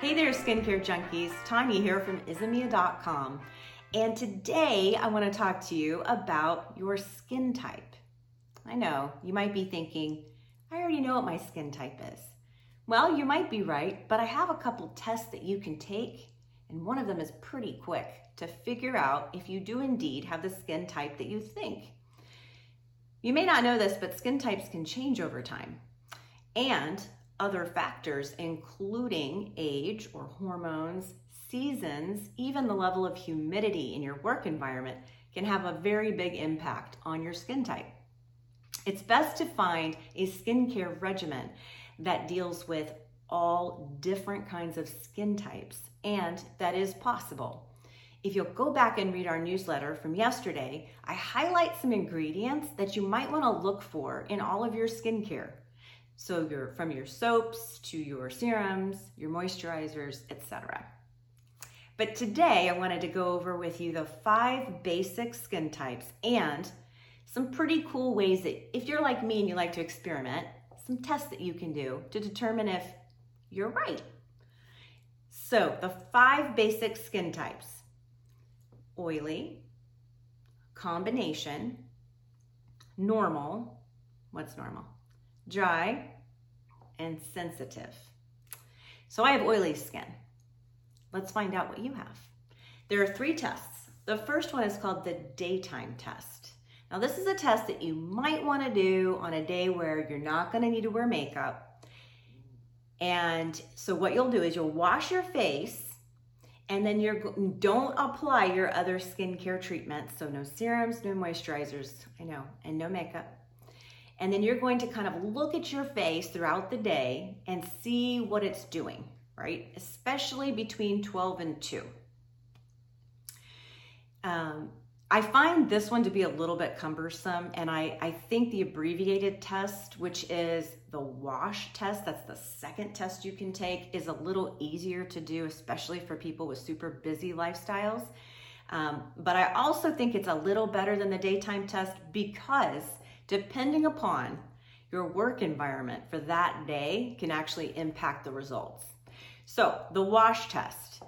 Hey there, skincare junkies. Tanya here from Izamia.com. And today I want to talk to you about your skin type. I know you might be thinking, I already know what my skin type is. Well, you might be right, but I have a couple tests that you can take, and one of them is pretty quick to figure out if you do indeed have the skin type that you think. You may not know this, but skin types can change over time. And other factors, including age or hormones, seasons, even the level of humidity in your work environment, can have a very big impact on your skin type. It's best to find a skincare regimen that deals with all different kinds of skin types, and that is possible. If you'll go back and read our newsletter from yesterday, I highlight some ingredients that you might want to look for in all of your skincare. So your from your soaps to your serums, your moisturizers, etc. But today I wanted to go over with you the five basic skin types and some pretty cool ways that if you're like me and you like to experiment, some tests that you can do to determine if you're right. So, the five basic skin types. Oily, combination, normal, what's normal? Dry, and sensitive. So I have oily skin. Let's find out what you have. There are three tests. The first one is called the daytime test. Now, this is a test that you might want to do on a day where you're not going to need to wear makeup. And so, what you'll do is you'll wash your face and then you're don't apply your other skincare treatments. So, no serums, no moisturizers, I know, and no makeup. And then you're going to kind of look at your face throughout the day and see what it's doing, right? Especially between 12 and 2. Um, I find this one to be a little bit cumbersome, and I, I think the abbreviated test, which is the wash test, that's the second test you can take, is a little easier to do, especially for people with super busy lifestyles. Um, but I also think it's a little better than the daytime test because depending upon your work environment for that day can actually impact the results. So the wash test,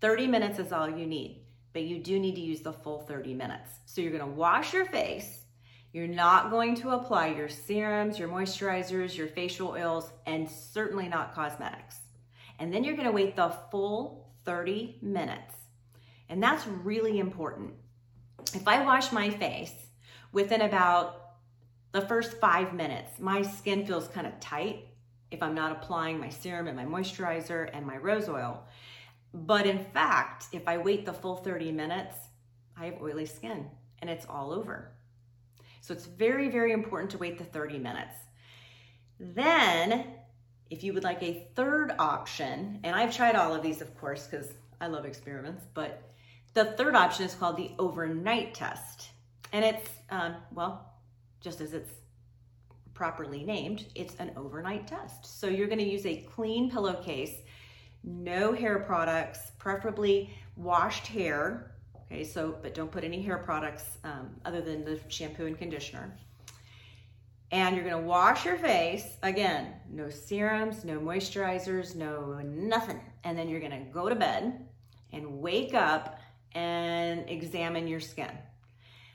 30 minutes is all you need, but you do need to use the full 30 minutes. So you're gonna wash your face, you're not going to apply your serums, your moisturizers, your facial oils, and certainly not cosmetics. And then you're gonna wait the full 30 minutes. And that's really important. If I wash my face within about the first five minutes, my skin feels kind of tight if I'm not applying my serum and my moisturizer and my rose oil. But in fact, if I wait the full 30 minutes, I have oily skin and it's all over. So it's very, very important to wait the 30 minutes. Then, if you would like a third option, and I've tried all of these, of course, because I love experiments, but the third option is called the overnight test. And it's, um, well, just as it's properly named, it's an overnight test. So you're going to use a clean pillowcase, no hair products, preferably washed hair. Okay, so but don't put any hair products um, other than the shampoo and conditioner. And you're going to wash your face again, no serums, no moisturizers, no nothing. And then you're going to go to bed and wake up and examine your skin.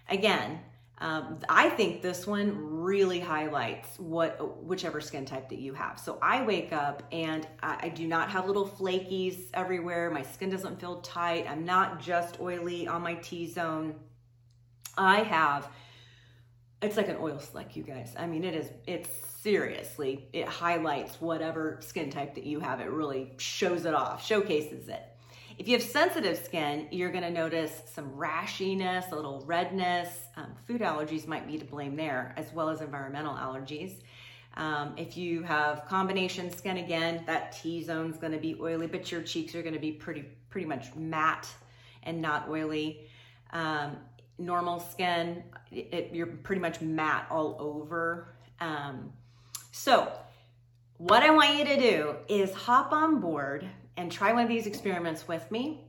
Again, um, I think this one really highlights what whichever skin type that you have. So I wake up and I, I do not have little flakies everywhere. My skin doesn't feel tight. I'm not just oily on my T-zone. I have it's like an oil slick, you guys. I mean, it is it's seriously it highlights whatever skin type that you have. It really shows it off, showcases it. If you have sensitive skin, you're gonna notice some rashiness, a little redness. Um, food allergies might be to blame there, as well as environmental allergies. Um, if you have combination skin, again, that T-zone is gonna be oily, but your cheeks are gonna be pretty, pretty much matte and not oily. Um, normal skin, it, you're pretty much matte all over. Um, so what I want you to do is hop on board and try one of these experiments with me.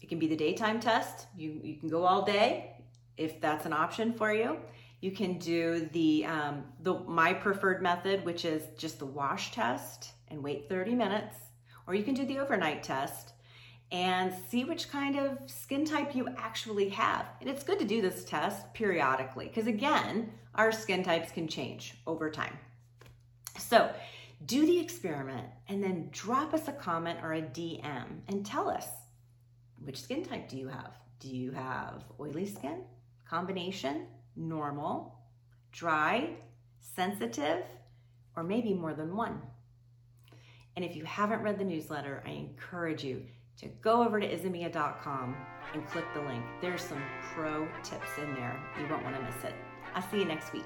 It can be the daytime test. You, you can go all day if that's an option for you. You can do the, um, the my preferred method, which is just the wash test and wait 30 minutes. or you can do the overnight test and see which kind of skin type you actually have. And it's good to do this test periodically because, again, our skin types can change over time. So, do the experiment and then drop us a comment or a DM and tell us which skin type do you have? Do you have oily skin, combination, normal, dry, sensitive, or maybe more than one? And if you haven't read the newsletter, I encourage you to go over to izamia.com and click the link. There's some pro tips in there. You won't want to miss it. I'll see you next week.